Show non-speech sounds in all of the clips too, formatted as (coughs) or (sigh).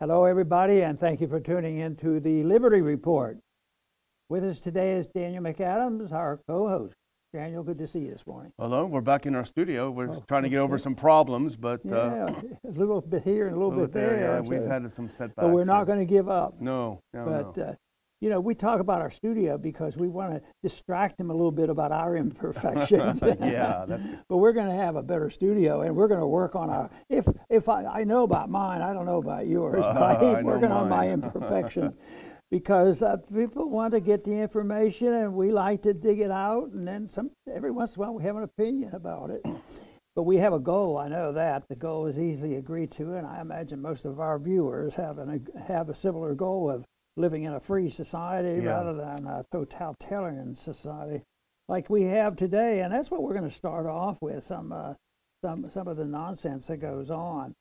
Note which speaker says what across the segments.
Speaker 1: Hello, everybody, and thank you for tuning in to the Liberty Report. With us today is Daniel McAdams, our co host. Daniel, good to see you this morning.
Speaker 2: Hello, we're back in our studio. We're
Speaker 1: Oh,
Speaker 2: trying to get over some problems, but
Speaker 1: Yeah,
Speaker 2: uh, (laughs)
Speaker 1: a little bit here and a little, bit there.
Speaker 2: yeah, we've had some setbacks.
Speaker 1: but we're not
Speaker 2: yeah.
Speaker 1: going to give up.
Speaker 2: No, no,
Speaker 1: but,
Speaker 2: no.
Speaker 1: Uh, you know, we talk about our studio because we want to distract them a little bit about our (laughs) imperfections. (laughs)
Speaker 2: yeah, that's (laughs)
Speaker 1: but we're going to have a better studio, and we're going to work on our. If if I, I know about mine, I don't know about yours, but I
Speaker 2: I
Speaker 1: keep working on my imperfections because uh, people want to get the information, and we like to dig it out, and then some. Every once in a while, we have an opinion about it. (clears throat) But we have a goal. I know that the goal is easily agreed to, and I imagine most of our viewers have an, have a similar goal of living in a free society
Speaker 2: Yeah.
Speaker 1: rather than a totalitarian society like we have today, and that's what we're going to start off with some uh, some some of the nonsense that goes on.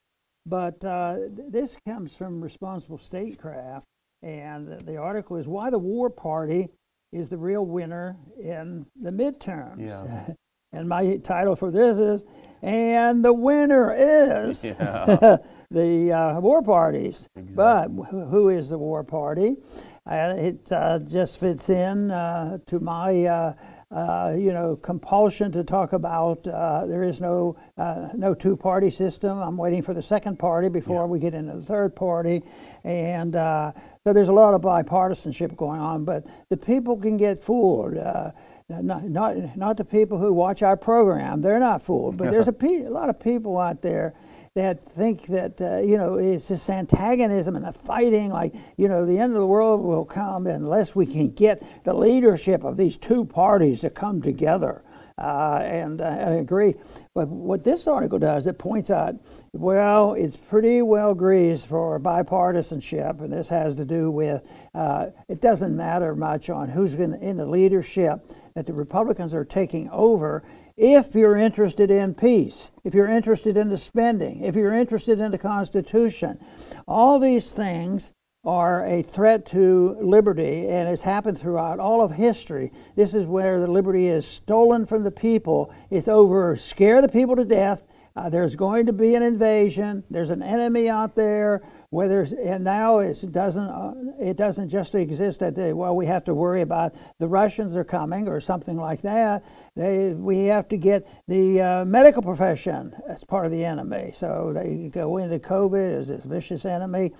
Speaker 1: But uh, th- this comes from Responsible Statecraft, and the, the article is why the War Party is the real winner in the midterms.
Speaker 2: Yeah. (laughs)
Speaker 1: and my title for this is, and the winner is (laughs)
Speaker 2: Yeah. (laughs)
Speaker 1: the uh, war parties.
Speaker 2: Exactly.
Speaker 1: But who is the war party? Uh, it uh, just fits in uh, to my, uh, uh, you know, compulsion to talk about. Uh, there is no uh, no two party system. I'm waiting for the second party before
Speaker 2: Yeah.
Speaker 1: we get into the third party, and uh, so there's a lot of bipartisanship going on. But the people can get fooled. Not, not, not the people who watch our program. They're not fooled. But there's a, (laughs) pe- a lot of people out there that think that uh, you know it's this antagonism and the fighting like you know the end of the world will come unless we can get the leadership of these two parties to come together uh, and uh, I agree but what this article does it points out well it's pretty well greased for bipartisanship and this has to do with uh, it doesn't matter much on who's in, in the leadership that the Republicans are taking over if you're interested in peace, if you're interested in the spending, if you're interested in the Constitution, all these things are a threat to liberty and it's happened throughout all of history. This is where the liberty is stolen from the people. It's over scare the people to death. Uh, there's going to be an invasion. There's an enemy out there. Whether and now it doesn't uh, it doesn't just exist that they, well we have to worry about the Russians are coming or something like that. They we have to get the uh, medical profession as part of the enemy. So they go into COVID as this vicious enemy,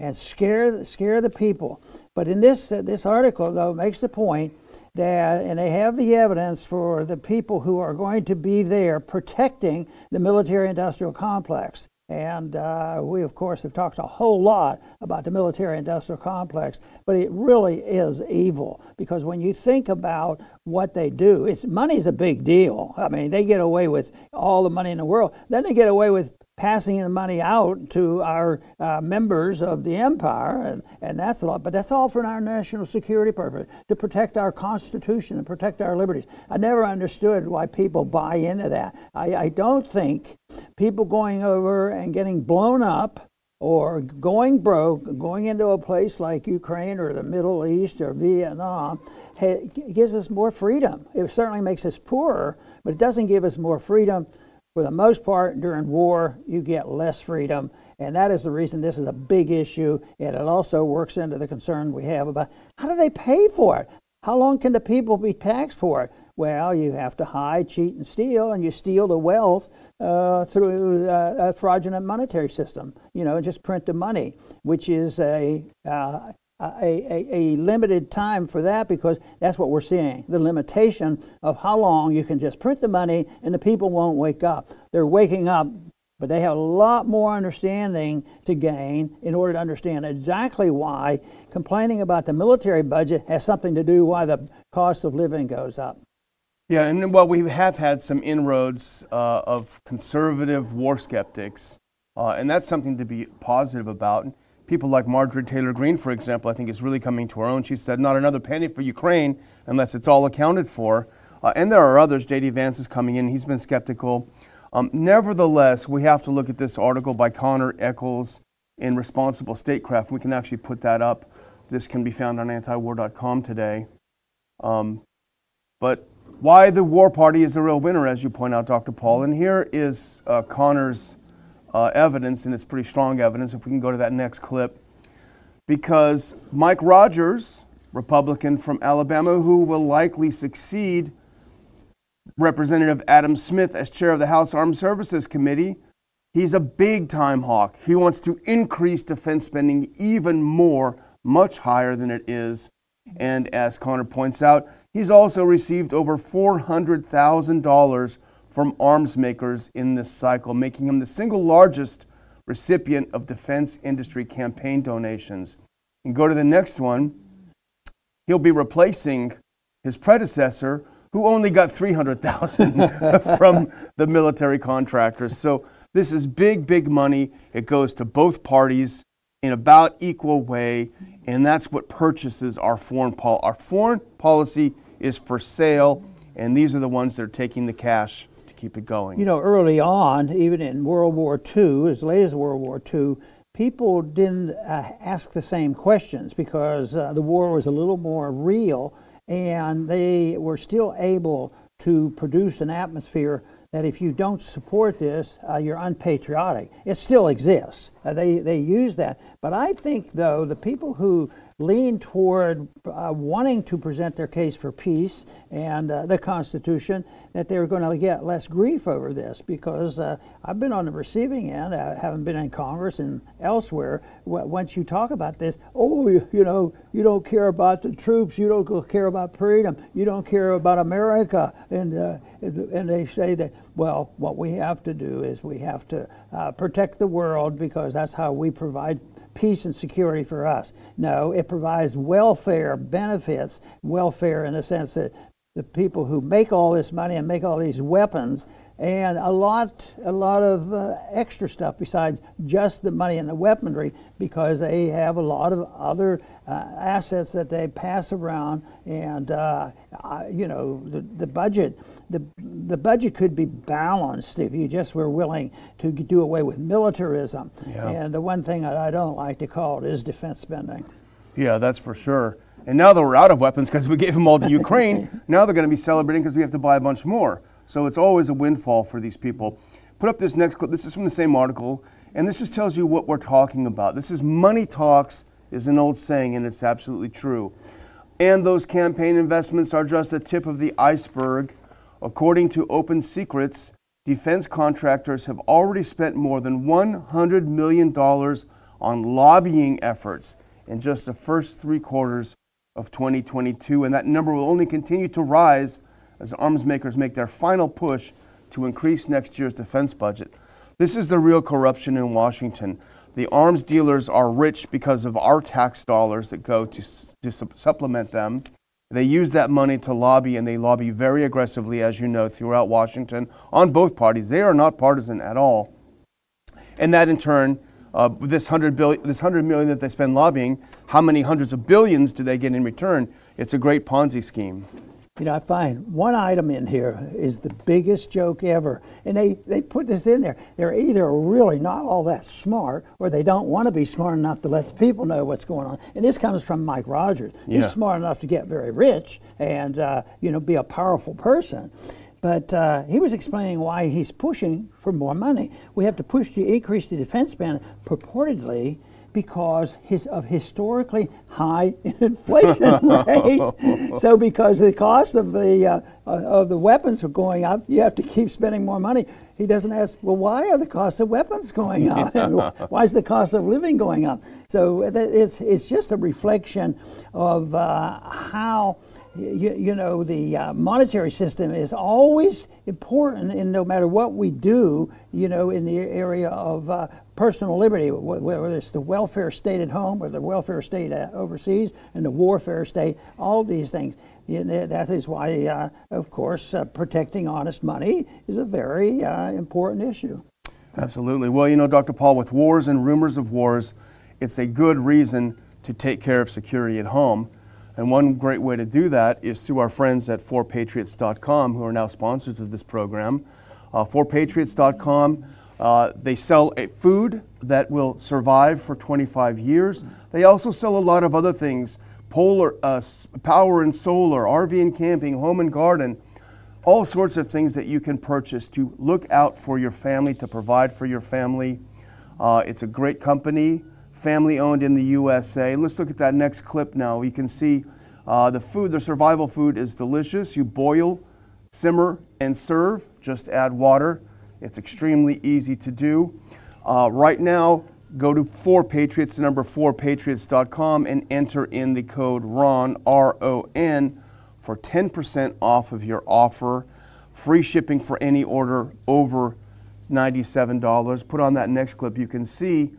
Speaker 1: and scare scare the people. But in this uh, this article though makes the point that, and they have the evidence for the people who are going to be there protecting the military industrial complex. And uh, we, of course, have talked a whole lot about the military industrial complex, but it really is evil because when you think about what they do, it's money's a big deal. I mean, they get away with all the money in the world. Then they get away with passing the money out to our uh, members of the empire, and, and that's a lot. But that's all for our national security purpose, to protect our Constitution and protect our liberties. I never understood why people buy into that. I, I don't think people going over and getting blown up or going broke, going into a place like Ukraine or the Middle East or Vietnam, gives us more freedom. It certainly makes us poorer, but it doesn't give us more freedom for the most part, during war, you get less freedom. And that is the reason this is a big issue. And it also works into the concern we have about how do they pay for it? How long can the people be taxed for it? Well, you have to hide, cheat, and steal, and you steal the wealth uh, through uh, a fraudulent monetary system. You know, just print the money, which is a uh, a, a, a limited time for that because that's what we're seeing the limitation of how long you can just print the money and the people won't wake up. They're waking up, but they have a lot more understanding to gain in order to understand exactly why complaining about the military budget has something to do why the cost of living goes up.
Speaker 2: Yeah, and well, we have had some inroads uh, of conservative war skeptics, uh, and that's something to be positive about. People like Marjorie Taylor Greene, for example, I think is really coming to her own. She said, "Not another penny for Ukraine unless it's all accounted for." Uh, and there are others. J.D. Vance is coming in; he's been skeptical. Um, nevertheless, we have to look at this article by Connor Echols in Responsible Statecraft. We can actually put that up. This can be found on antiwar.com today. Um, but why the war party is the real winner, as you point out, Dr. Paul. And here is uh, Connor's uh, evidence, and it's pretty strong evidence. If we can go to that next clip, because Mike Rogers, Republican from Alabama, who will likely succeed Representative Adam Smith as chair of the House Armed Services Committee, he's a big time hawk. He wants to increase defense spending even more, much higher than it is. And as Connor points out, he's also received over $400,000 from arms makers in this cycle, making him the single largest recipient of defense industry campaign donations. And go to the next one. He'll be replacing his predecessor, who only got 300,000 (laughs) from the military contractors. So this is big, big money. It goes to both parties in about equal way, and that's what purchases our foreign pol- our foreign policy is for sale, and these are the ones that are taking the cash keep it going.
Speaker 1: You know, early on, even in World War II, as late as World War II, people didn't uh, ask the same questions because uh, the war was a little more real, and they were still able to produce an atmosphere that if you don't support this, uh, you're unpatriotic. It still exists. Uh, they, they use that. But I think, though, the people who lean toward uh, wanting to present their case for peace and uh, the Constitution, that they're going to get less grief over this because uh, I've been on the receiving end, I haven't been in Congress and elsewhere. Once you talk about this, oh, you, you know, you don't care about the troops, you don't care about freedom, you don't care about America. And, uh, and they say that, well, what we have to do is we have to uh, protect the world because that's how we provide peace and security for us. No, it provides welfare benefits, welfare in the sense that the people who make all this money and make all these weapons and a lot, a lot of uh, extra stuff besides just the money and the weaponry, because they have a lot of other uh, assets that they pass around, and uh, you know the, the budget the, the budget could be balanced if you just were willing to do away with militarism. Yeah. And the one thing that I don't like to call it is defense spending.
Speaker 2: Yeah, that's for sure. And now that we're out of weapons because we gave them all to (laughs) Ukraine, now they're going to be celebrating because we have to buy a bunch more. So it's always a windfall for these people. Put up this next clip. This is from the same article, and this just tells you what we're talking about. This is money talks is an old saying, and it's absolutely true. And those campaign investments are just the tip of the iceberg According to Open Secrets, defense contractors have already spent more than $100 million on lobbying efforts in just the first three quarters of 2022, and that number will only continue to rise as arms makers make their final push to increase next year's defense budget. This is the real corruption in Washington. The arms dealers are rich because of our tax dollars that go to, to supplement them. They use that money to lobby, and they lobby very aggressively, as you know, throughout Washington on both parties. They are not partisan at all. And that, in turn, uh, this, 100 billion, this 100 million that they spend lobbying, how many hundreds of billions do they get in return? It's a great Ponzi scheme.
Speaker 1: You know, I find one item in here is the biggest joke ever. And they, they put this in there. They're either really not all that smart or they don't want to be smart enough to let the people know what's going on. And this comes from Mike Rogers. Yeah. He's smart enough to get very rich and, uh, you know, be a powerful person. But uh, he was explaining why he's pushing for more money. We have to push to increase the defense spending purportedly because his, of historically high (laughs) inflation rates. (laughs) so because the cost of the uh, of the weapons are going up, you have to keep spending more money. He doesn't ask, well, why are the costs of weapons going (laughs) up? Why is the cost of living going up? So it's it's just a reflection of uh, how you, you know, the uh, monetary system is always important, and no matter what we do, you know, in the area of uh, personal liberty, whether it's the welfare state at home or the welfare state uh, overseas and the warfare state, all these things. that is why, uh, of course, uh, protecting honest money is a very uh, important issue.
Speaker 2: Absolutely. Well, you know, Dr. Paul, with wars and rumors of wars, it's a good reason to take care of security at home. And one great way to do that is through our friends at 4patriots.com, who are now sponsors of this program. Uh, 4patriots.com, uh, they sell a food that will survive for 25 years. They also sell a lot of other things polar, uh, power and solar, RV and camping, home and garden, all sorts of things that you can purchase to look out for your family, to provide for your family. Uh, it's a great company, family owned in the USA. Let's look at that next clip now. You can see uh, the food, the survival food is delicious. You boil, simmer, and serve. Just add water. It's extremely easy to do. Uh, right now, go to 4patriots, the number 4patriots.com, and enter in the code RON, R O N, for 10% off of your offer. Free shipping for any order over $97. Put on that next clip. You can see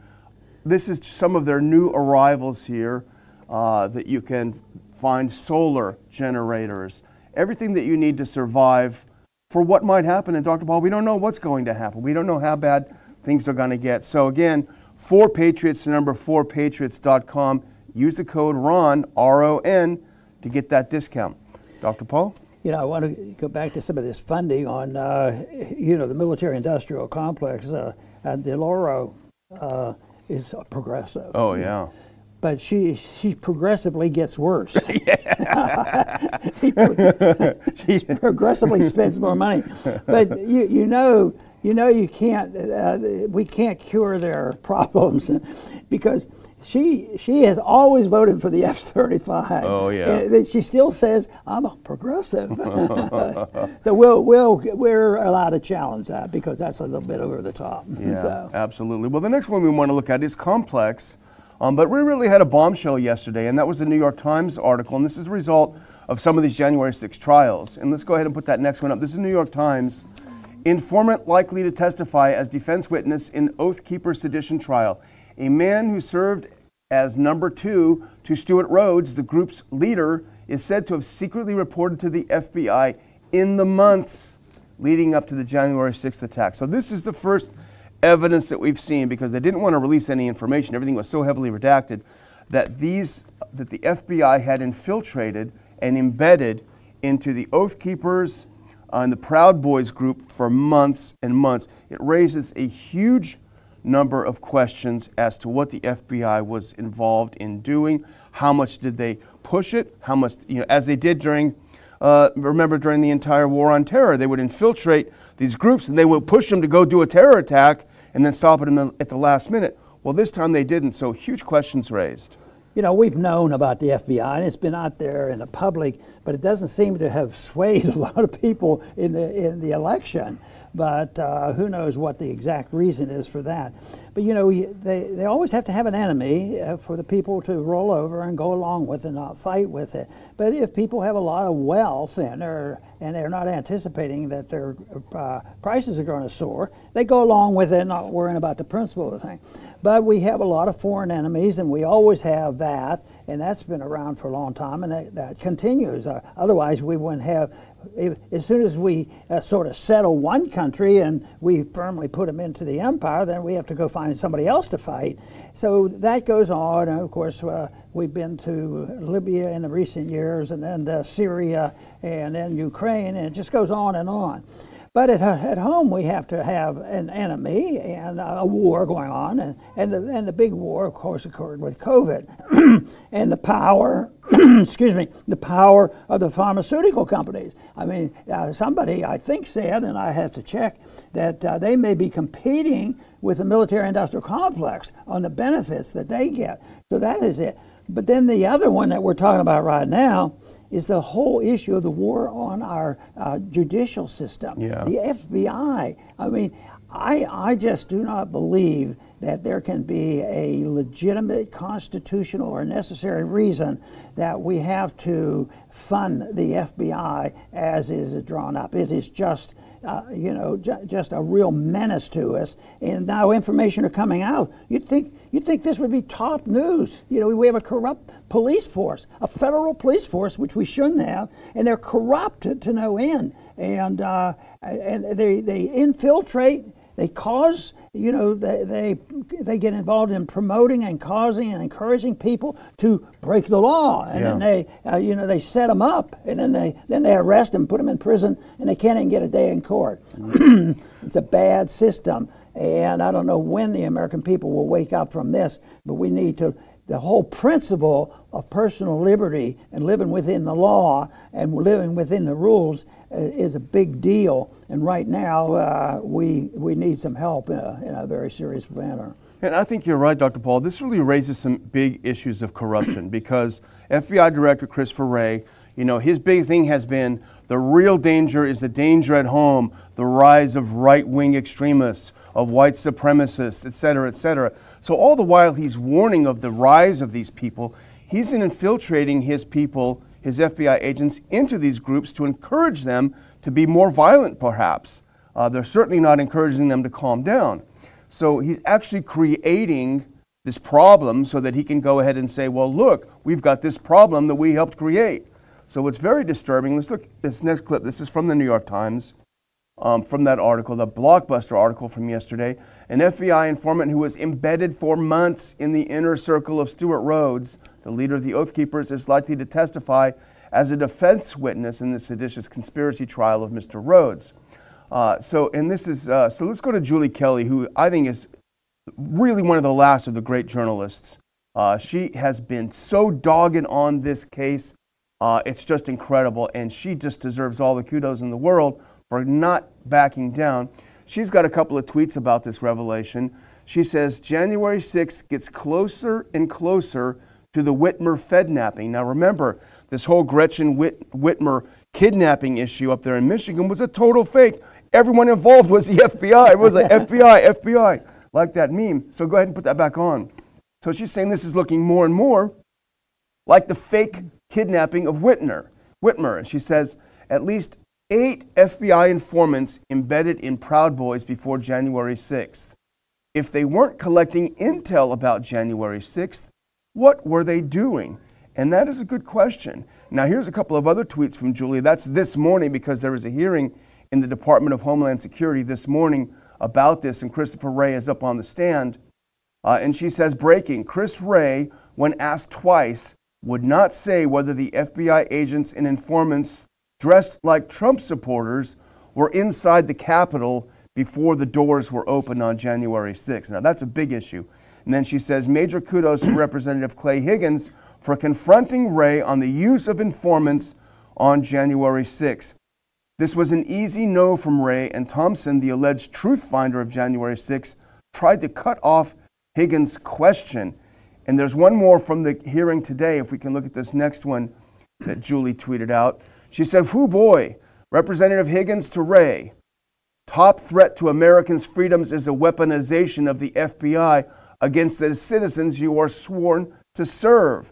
Speaker 2: this is some of their new arrivals here uh, that you can find solar generators, everything that you need to survive for what might happen. And Dr. Paul, we don't know what's going to happen. We don't know how bad things are going to get. So again, 4Patriots, the number 4patriots.com. Use the code RON, R O N, to get that discount. Dr. Paul?
Speaker 1: You know, I want to go back to some of this funding on, uh, you know, the military industrial complex. Uh, and DeLauro uh, is progressive.
Speaker 2: Oh, yeah.
Speaker 1: But she she progressively gets worse. (laughs) (laughs) (laughs) she progressively spends more money. But you, you know you know you can't uh, we can't cure their problems because she she has always voted for the F thirty five.
Speaker 2: Oh yeah.
Speaker 1: And she still says I'm a progressive. so we'll we'll we're allowed to challenge that because that's a little bit over the top.
Speaker 2: Yeah,
Speaker 1: so.
Speaker 2: absolutely. Well, the next one we want to look at is complex, um, but we really had a bombshell yesterday, and that was the New York Times article, and this is a result of some of these January 6 trials. And let's go ahead and put that next one up. This is New York Times. Informant likely to testify as defense witness in Oath Keeper sedition trial. A man who served as number two to Stewart Rhodes, the group's leader, is said to have secretly reported to the FBI in the months leading up to the January 6th attack. So, this is the first evidence that we've seen because they didn't want to release any information. Everything was so heavily redacted that these that the FBI had infiltrated and embedded into the Oath Keepers and the Proud Boys group for months and months. It raises a huge number of questions as to what the FBI was involved in doing. How much did they push it? How much, you know, as they did during, uh, remember during the entire war on terror, they would infiltrate these groups and they would push them to go do a terror attack and then stop it the, at the last minute. Well, this time they didn't, so huge questions raised
Speaker 1: you know, we've known about the FBI and it's been out there in the public, but it doesn't seem to have swayed (laughs) a lot of people in the in the election. But uh, who knows what the exact reason is for that? But you know, they, they always have to have an enemy uh, for the people to roll over and go along with and not fight with it. But if people have a lot of wealth and they're, and they're not anticipating that their uh, prices are going to soar, they go along with it, not worrying about the principle of the thing. But we have a lot of foreign enemies, and we always have that, and that's been around for a long time, and that, that continues. Uh, otherwise, we wouldn't have. As soon as we uh, sort of settle one country and we firmly put them into the empire, then we have to go find somebody else to fight. So that goes on. And of course, uh, we've been to Libya in the recent years, and then uh, Syria, and then Ukraine, and it just goes on and on. But at, at home, we have to have an enemy and a war going on. And, and, the, and the big war, of course, occurred with COVID (clears throat) and the power, (clears throat) excuse me, the power of the pharmaceutical companies. I mean, uh, somebody, I think, said, and I have to check, that uh, they may be competing with the military industrial complex on the benefits that they get. So that is it. But then the other one that we're talking about right now is the whole issue of the war on our uh, judicial system.
Speaker 2: Yeah.
Speaker 1: The FBI. I mean, I, I just do not believe that there can be a legitimate constitutional or necessary reason that we have to fund the FBI as is drawn up. It is just, uh, you know, ju- just a real menace to us. And now information are coming out. You'd think You'd think this would be top news. You know, we have a corrupt police force, a federal police force, which we shouldn't have, and they're corrupted to no end. And uh, and they they infiltrate, they cause, you know, they, they they get involved in promoting and causing and encouraging people to break the law, and yeah. then they uh, you know they set them up, and then they then they arrest them, put them in prison, and they can't even get a day in court. (clears throat) it's a bad system. And I don't know when the American people will wake up from this, but we need to. The whole principle of personal liberty and living within the law and living within the rules uh, is a big deal. And right now, uh, we, we need some help in a, in a very serious manner.
Speaker 2: And I think you're right, Dr. Paul. This really raises some big issues of corruption (coughs) because FBI Director Christopher Wray, you know, his big thing has been the real danger is the danger at home, the rise of right wing extremists, of white supremacists, et cetera, et cetera. So, all the while he's warning of the rise of these people, he's infiltrating his people, his FBI agents, into these groups to encourage them to be more violent, perhaps. Uh, they're certainly not encouraging them to calm down. So he's actually creating this problem so that he can go ahead and say, well, look, we've got this problem that we helped create. So it's very disturbing. Let's look at this next clip. This is from the New York Times, um, from that article, the blockbuster article from yesterday. An FBI informant who was embedded for months in the inner circle of Stewart Rhodes, the leader of the Oath Keepers, is likely to testify as a defense witness in the seditious conspiracy trial of Mr. Rhodes. Uh, so, and this is, uh, so let's go to Julie Kelly, who I think is really one of the last of the great journalists. Uh, she has been so dogged on this case. Uh, it's just incredible. And she just deserves all the kudos in the world for not backing down. She's got a couple of tweets about this revelation. She says January 6th gets closer and closer to the Whitmer Fednapping. Now, remember, this whole Gretchen Whit- Whitmer kidnapping issue up there in Michigan was a total fake everyone involved was the (laughs) FBI. It was like (laughs) FBI, FBI, like that meme. So go ahead and put that back on. So she's saying this is looking more and more like the fake kidnapping of Whitner, Whitmer. And she says at least eight FBI informants embedded in Proud Boys before January 6th. If they weren't collecting intel about January 6th, what were they doing? And that is a good question. Now, here's a couple of other tweets from Julie. That's this morning because there was a hearing in the Department of Homeland Security this morning about this, and Christopher Wray is up on the stand. Uh, and she says, breaking Chris Wray, when asked twice, would not say whether the FBI agents and informants dressed like Trump supporters were inside the Capitol before the doors were opened on January 6th. Now, that's a big issue. And then she says, Major kudos to (clears throat) Representative Clay Higgins for confronting Wray on the use of informants on January 6th. This was an easy no from Wray, and Thompson, the alleged truth finder of January 6, tried to cut off Higgins' question. And there's one more from the hearing today, if we can look at this next one that Julie tweeted out. She said, Whoo boy, Representative Higgins to Wray. Top threat to Americans' freedoms is a weaponization of the FBI against the citizens you are sworn to serve.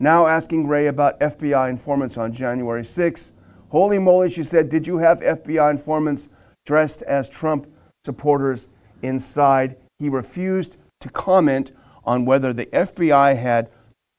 Speaker 2: Now asking Wray about FBI informants on January 6. Holy moly, she said, did you have FBI informants dressed as Trump supporters inside? He refused to comment on whether the FBI had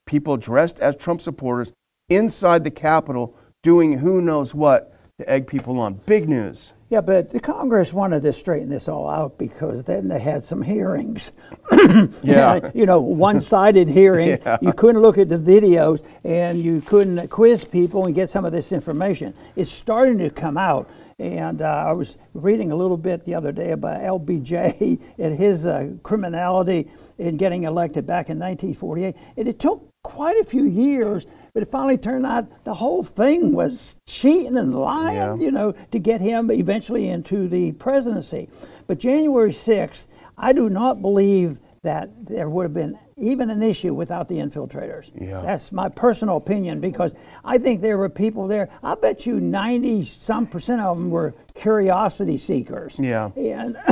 Speaker 2: people dressed as Trump supporters inside the Capitol doing who knows what to egg people on. Big news.
Speaker 1: Yeah, but the Congress wanted to straighten this all out because then they had some hearings. (coughs)
Speaker 2: yeah. (laughs)
Speaker 1: you know, one sided hearing. (laughs) yeah. You couldn't look at the videos and you couldn't quiz people and get some of this information. It's starting to come out. And uh, I was reading a little bit the other day about LBJ (laughs) and his uh, criminality in getting elected back in 1948. And it took quite a few years but it finally turned out the whole thing was cheating and lying, yeah. you know, to get him eventually into the presidency. But January 6th, I do not believe that there would have been even an issue without the infiltrators.
Speaker 2: Yeah.
Speaker 1: That's my personal opinion because I think there were people there. I bet you 90 some percent of them were curiosity seekers.
Speaker 2: Yeah.
Speaker 1: And (clears throat)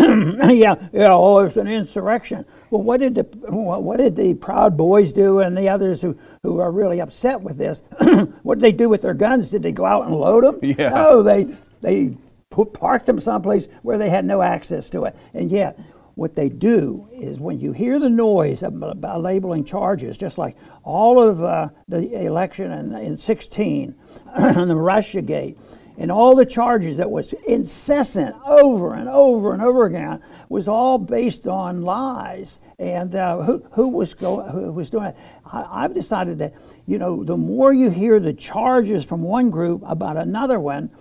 Speaker 1: yeah, yeah, oh, it's an insurrection. Well, what did the what did the Proud Boys do and the others who, who are really upset with this? (clears throat) what did they do with their guns? Did they go out and load them?
Speaker 2: Yeah.
Speaker 1: No, they they put, parked them someplace where they had no access to it. And yet, what they do is when you hear the noise about labeling charges, just like all of uh, the election in, in 16, (clears throat) and the Russia Gate, and all the charges that was incessant over and over and over again was all based on lies. And uh, who, who, was go, who was doing it? I, I've decided that, you know, the more you hear the charges from one group about another one,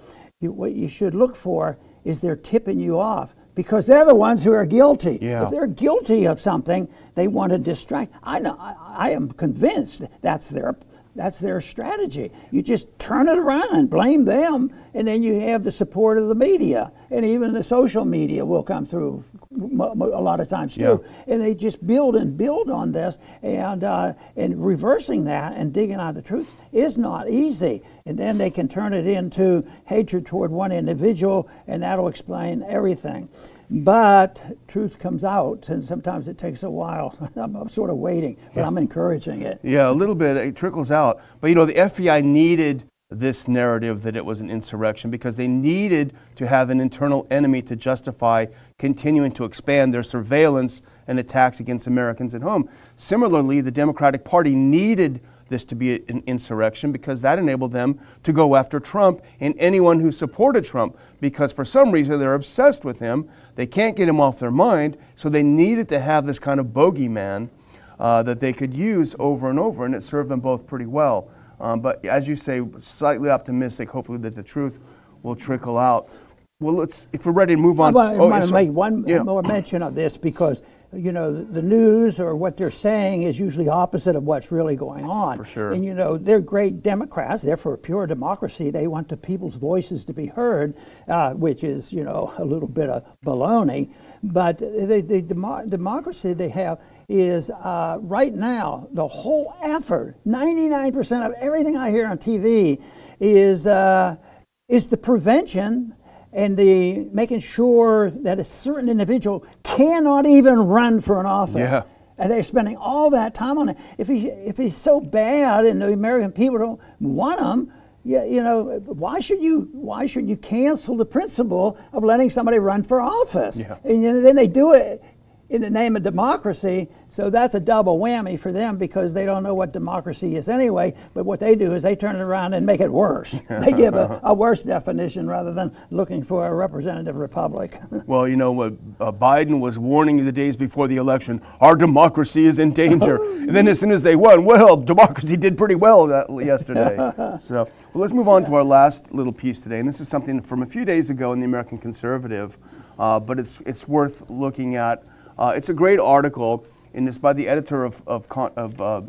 Speaker 1: you, what you should look for is they're tipping you off because they're the ones who are guilty.
Speaker 2: Yeah.
Speaker 1: If they're guilty of something, they want to distract. I know. I, I, am convinced that's their that's their strategy. You just turn it around and blame them, and then you have the support of the media, and even the social media will come through a lot of times too. Yeah. And they just build and build on this, and uh, and reversing that and digging out the truth is not easy. And then they can turn it into hatred toward one individual, and that'll explain everything. But truth comes out, and sometimes it takes a while. (laughs) I'm, I'm sort of waiting, but yeah. I'm encouraging it.
Speaker 2: Yeah, a little bit. It trickles out. But you know, the FBI needed this narrative that it was an insurrection because they needed to have an internal enemy to justify continuing to expand their surveillance and attacks against Americans at home. Similarly, the Democratic Party needed this to be an insurrection because that enabled them to go after Trump and anyone who supported Trump because for some reason they're obsessed with him. They can't get him off their mind, so they needed to have this kind of bogeyman uh, that they could use over and over, and it served them both pretty well. Um, but as you say, slightly optimistic, hopefully that the truth will trickle out. Well, let's, if we're ready to move on.
Speaker 1: I want, oh, to make one yeah. more mention of this because you know, the news or what they're saying is usually opposite of what's really going on.
Speaker 2: For sure.
Speaker 1: And, you know, they're great Democrats. They're for pure democracy. They want the people's voices to be heard, uh, which is, you know, (laughs) a little bit of baloney. But the, the demo- democracy they have is uh, right now, the whole effort, 99% of everything I hear on TV is, uh, is the prevention and the making sure that a certain individual cannot even run for an office.
Speaker 2: Yeah.
Speaker 1: And they're spending all that time on it. If he if he's so bad and the American people don't want him, yeah, you know, why should you why should you cancel the principle of letting somebody run for office?
Speaker 2: Yeah.
Speaker 1: And then they do it in the name of democracy. So that's a double whammy for them because they don't know what democracy is anyway. But what they do is they turn it around and make it worse. (laughs) they give a, a, worse definition rather than looking for a representative republic. (laughs)
Speaker 2: well, you know what? Uh, Biden was warning the days before the election our democracy is in danger. (laughs) and then as soon as they won, well, democracy did pretty well that yesterday. so well, let's move on to our last little piece today. And this is something from a few days ago in the American Conservative. Uh, but it's, it's worth looking at. Uh, it's a great article, and it's by the editor of, of, of uh,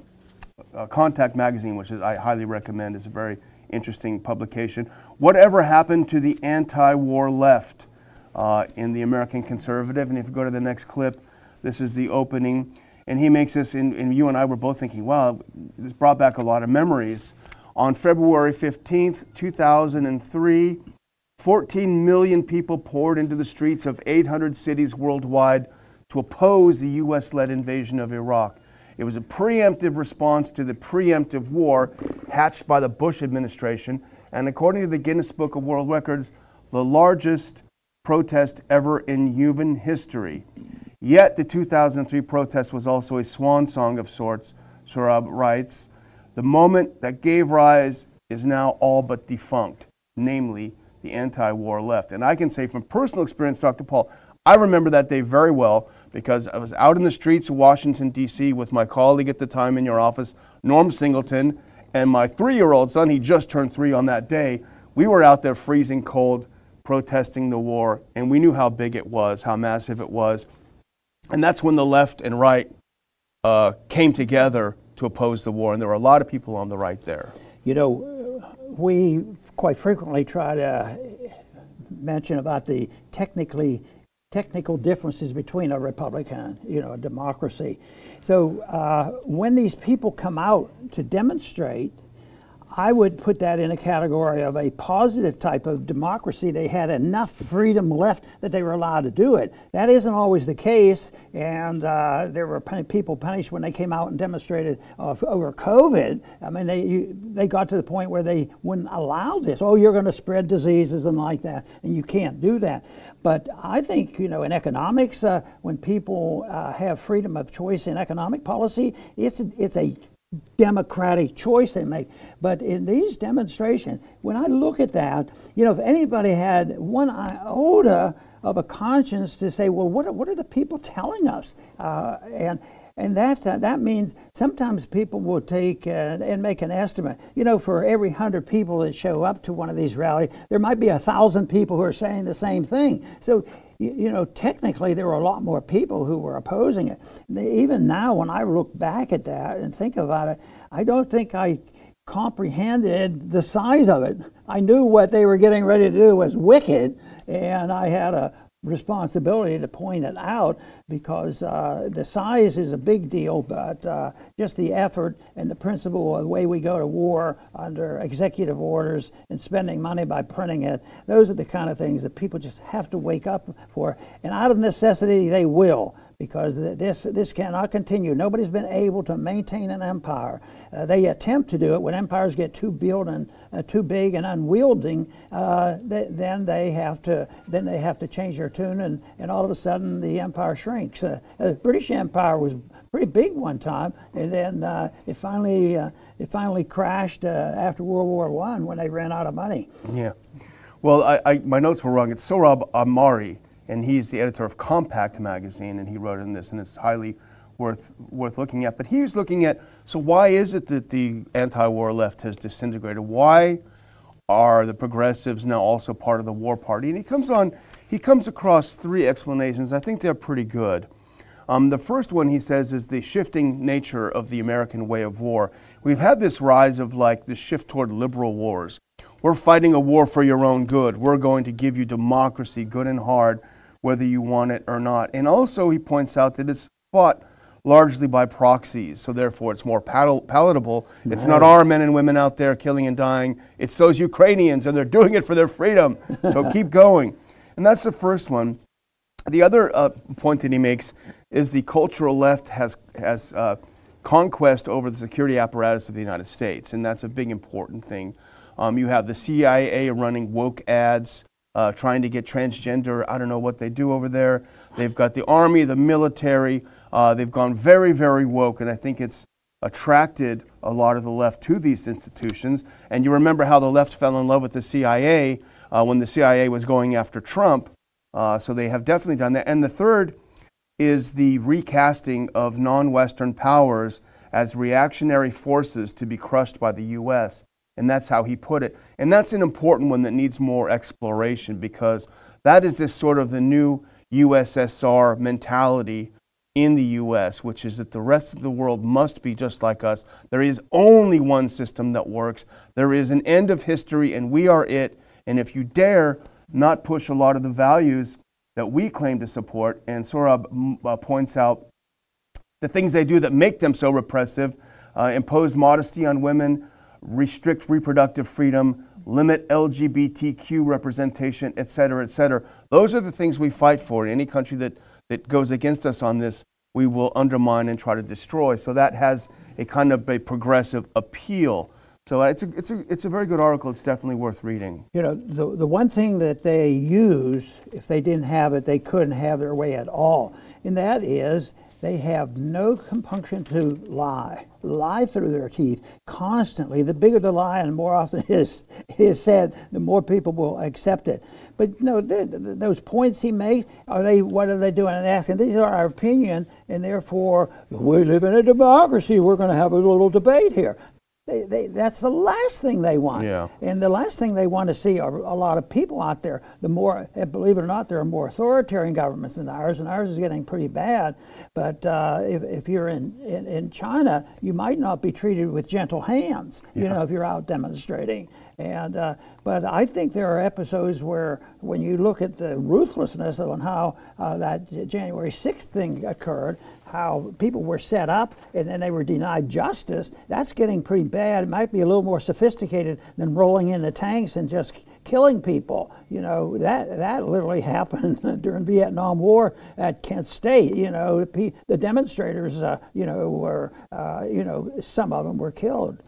Speaker 2: uh, Contact Magazine, which is, I highly recommend. It's a very interesting publication. Whatever happened to the anti-war left uh, in the American Conservative? And if you go to the next clip, this is the opening. And he makes this, and, and you and I were both thinking, wow, this brought back a lot of memories. On February 15th, 2003, 14 million people poured into the streets of 800 cities worldwide to oppose the U.S. led invasion of Iraq. It was a preemptive response to the preemptive war hatched by the Bush administration, and according to the Guinness Book of World Records, the largest protest ever in human history. Yet the 2003 protest was also a swan song of sorts, Sohrab writes. The moment that gave rise is now all but defunct, namely the anti war left. And I can say from personal experience, Dr. Paul, I remember that day very well because I was out in the streets of Washington, D.C. with my colleague at the time in your office, Norm Singleton, and my three year old son. He just turned three on that day. We were out there freezing cold, protesting the war, and we knew how big it was, how massive it was. And that's when the left and right uh, came together to oppose the war, and there were a lot of people on the right there.
Speaker 1: You know, we quite frequently try to mention about the technically technical differences between a republic and you know a democracy. So uh, when these people come out to demonstrate, I would put that in a category of a positive type of democracy. They had enough freedom left that they were allowed to do it. That isn't always the case, and uh, there were people punished when they came out and demonstrated uh, over COVID. I mean, they you, they got to the point where they wouldn't allow this. Oh, you're going to spread diseases and like that, and you can't do that. But I think you know, in economics, uh, when people uh, have freedom of choice in economic policy, it's it's a democratic choice they make. But in these demonstrations, when I look at that, you know, if anybody had one iota of a conscience to say, well, what are, what are the people telling us? Uh, and and that uh, that means sometimes people will take uh, and make an estimate. You know, for every hundred people that show up to one of these rallies, there might be a thousand people who are saying the same thing. So you know, technically there were a lot more people who were opposing it. Even now, when I look back at that and think about it, I don't think I comprehended the size of it. I knew what they were getting ready to do was wicked, and I had a responsibility to point it out because uh, the size is a big deal, but uh, just the effort and the principle of the way we go to war under executive orders and spending money by printing it, those are the kind of things that people just have to wake up for. And out of necessity, they will because this this cannot continue. Nobody's been able to maintain an empire. Uh, they attempt to do it when empires get too big and uh, too big and unwielding. Uh, then they have to then they have to change their tune, and, and all of a sudden the empire shrinks. Uh, the British Empire was pretty big one time, and then uh, it finally uh, it finally crashed after World War One when they ran out of money.
Speaker 2: Yeah. Well, I, I, my notes were wrong. It's Sohrab Ahmari and he's the editor of Compact magazine, and he wrote in this, and it's highly worth worth looking at. But he was looking at so why is it that the anti-war left has disintegrated? Why are the progressives now also part of the war party? And he comes on, he comes across three explanations. I think they're pretty good. Um, the first one he says is the shifting nature of the American way of war. We've had this rise of like the shift toward liberal wars. We're fighting a war for your own good. We're going to give you democracy, good and hard whether you want it or not. And also, he points out that it's fought largely by proxies, so therefore it's more pal- palatable. It's not our men and women out there killing and dying, it's those Ukrainians, and they're doing it for their freedom. So (laughs) keep going. And that's the first one. The other uh, point that he makes is the cultural left has, has uh, conquest over the security apparatus of the United States, and that's a big important thing. Um, you have the CIA running woke ads uh, trying to get transgender. I don't know what they do over there. They've got the army, the military. Uh, they've gone very, very woke, and I think it's attracted a lot of the left to these institutions. And you remember how the left fell in love with the CIA uh, when the CIA was going after Trump. Uh, so they have definitely done that. And the third is the recasting of non Western powers as reactionary forces to be crushed by the U.S. And that's how he put it. And that's an important one that needs more exploration because that is this sort of the new USSR mentality in the US, which is that the rest of the world must be just like us. There is only one system that works. There is an end of history, and we are it. And if you dare not push a lot of the values that we claim to support, and Sohrab uh, points out the things they do that make them so repressive, uh, impose modesty on women, restrict reproductive freedom, limit LGBTQ representation, et cetera, et cetera. Those are the things we fight for. Any country that, that goes against us on this, we will undermine and try to destroy. So that has a kind of a progressive appeal. So it's a, it's, a, it's a very good article. It's definitely worth reading.
Speaker 1: You know, the, the one thing that they use, if they didn't have it, they couldn't have their way at all. And that is they have no compunction to lie, lie through their teeth constantly. The bigger the lie, and more often (laughs) it is, it is said, the more people will accept it. But no, those points he makes, are they? What are they doing? And asking, these are our opinion, and therefore we live in a democracy. We're going to have a little debate here. They, they, that's the last thing they want.
Speaker 2: Yeah.
Speaker 1: And the last thing they want to see are a lot of people out there. The more, eh, believe it or not, there are more authoritarian governments than ours, and ours is getting pretty bad. But uh, if, if you're in, in, in, China, you might not be treated with gentle hands, yeah. you know, if you're out demonstrating. And uh, but I think there are episodes where, when you look at the ruthlessness of how uh, that January 6th thing occurred, how people were set up and then they were denied justice, that's getting pretty bad. It might be a little more sophisticated than rolling in the tanks and just killing people. You know, that, that literally (laughs) happened during Vietnam War at Kent State. You know, the demonstrators, uh, you know, were, uh, you know, some of them were killed.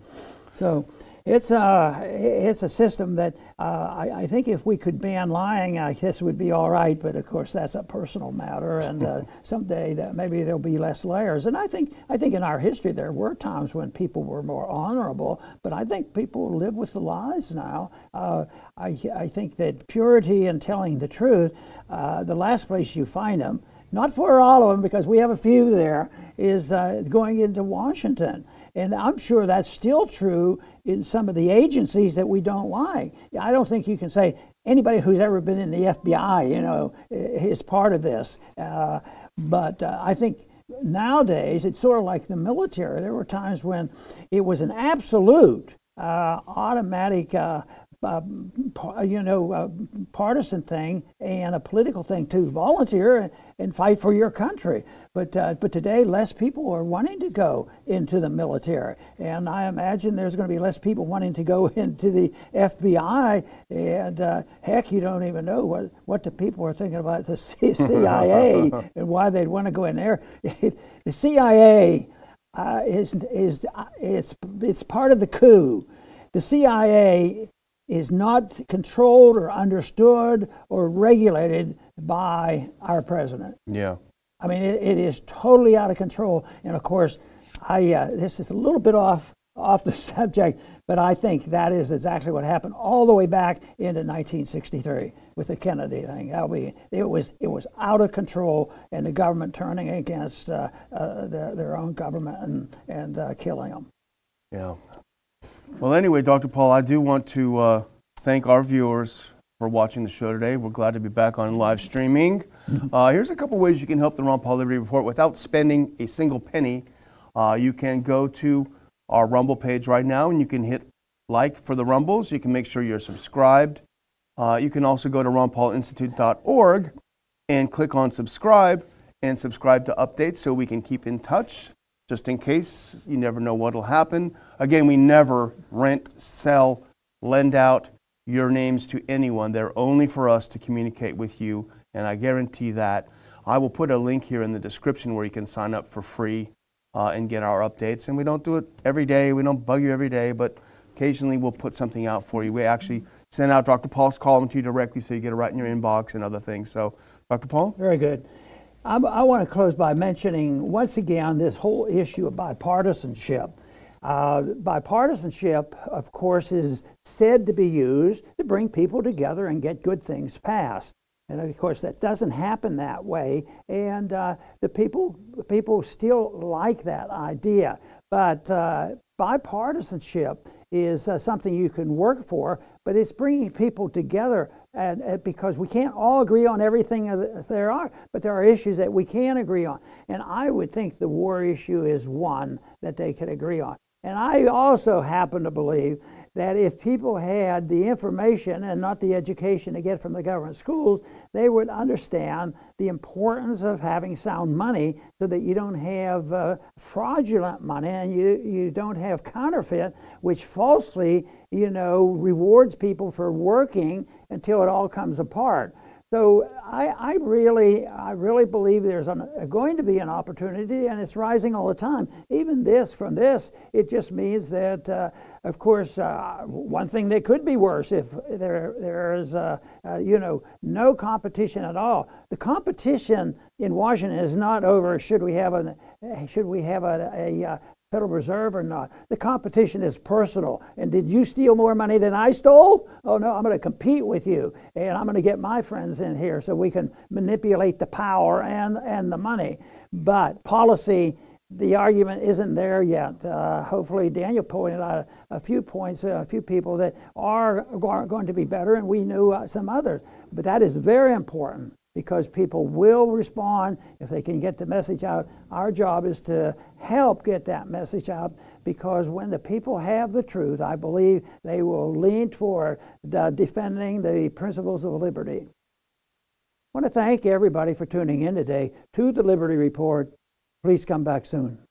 Speaker 1: So it's a it's a system that uh, I, I, think if we could ban lying, I guess it would be all right. But of course, that's a personal matter, and uh, (laughs) someday that maybe there'll be less layers. And I think I think in our history there were times when people were more honorable, but I think people live with the lies now. Uh, I I think that purity and telling the truth, uh, the last place you find them. Not for all of them, because we have a few there, is uh, going into Washington. And I'm sure that's still true in some of the agencies that we don't like. I don't think you can say anybody who's ever been in the FBI, you know, is part of this. Uh, but uh, I think nowadays it's sort of like the military. There were times when it was an absolute uh, automatic uh, uh, you know, uh, partisan thing and a political thing to volunteer and fight for your country. But uh, but today, less people are wanting to go into the military, and I imagine there's going to be less people wanting to go (laughs) into the FBI. And uh, heck, you don't even know what what the people are thinking about the CIA (laughs) (laughs) and why they'd want to go in there. the CIA uh, is is uh, it's it's part of the coup. The CIA is not controlled or understood or regulated by our president.
Speaker 2: Yeah.
Speaker 1: I mean, it, it is totally out of control. And of course, I uh, this is a little bit off off the (laughs) subject, but I think that is exactly what happened all the way back into 1963 with the Kennedy thing. How we, it was it was out of control, and the government turning against uh, uh, their, their own government and and uh, killing them.
Speaker 2: Yeah. Well, anyway, Dr. Paul, I do want to uh, thank our viewers for watching the show today. We're glad to be back on live streaming. Uh, here's a couple ways you can help the Ron Paul Liberty Report without spending a single penny. Uh, you can go to our Rumble page right now and you can hit like for the Rumbles. You can make sure you're subscribed. Uh, you can also go to ronpaulinstitute.org and click on subscribe and subscribe to updates so we can keep in touch just in case. You never know what will happen. Again, we never rent, sell, lend out your names to anyone. They're only for us to communicate with you, and I guarantee that. I will put a link here in the description where you can sign up for free uh, and get our updates. And we don't do it every day, we don't bug you every day, but occasionally we'll put something out for you. We actually send out Dr. Paul's column to you directly so you get it right in your inbox and other things. So, Dr. Paul?
Speaker 1: Very good. I, I want to close by mentioning once again this whole issue of bipartisanship. Uh, bipartisanship, of course, is said to be used to bring people together and get good things passed. And of course, that doesn't happen that way, and uh, the people people still like that idea. But uh, bipartisanship is uh, something you can work for, but it's bringing people together and, and because we can't all agree on everything there are, but there are issues that we can agree on. And I would think the war issue is one that they could agree on. And I also happen to believe that if people had the information and not the education to get from the government schools, they would understand the importance of having sound money so that you don't have uh, fraudulent money and you, you don't have counterfeit, which falsely, you know, rewards people for working until it all comes apart. So I, I, really, I really believe there's an, going to be an opportunity, and it's rising all the time. Even this, from this, it just means that, uh, of course, uh, one thing that could be worse if there there is, uh, uh you know, no competition at all. The competition in Washington is not over. Should we have a should we have a, a, uh, Federal Reserve or not. The competition is personal. And did you steal more money than I stole? Oh no, I'm going to compete with you, and I'm going to get my friends in here so we can manipulate the power and and the money. But policy. The argument isn't there yet. Uh, hopefully, Daniel pointed out a, a few points, a few people that are, are going to be better, and we knew uh, some others. But that is very important because people will respond if they can get the message out. Our job is to help get that message out because when the people have the truth, I believe they will lean toward the defending the principles of liberty. I want to thank everybody for tuning in today to the Liberty Report. Please come back soon.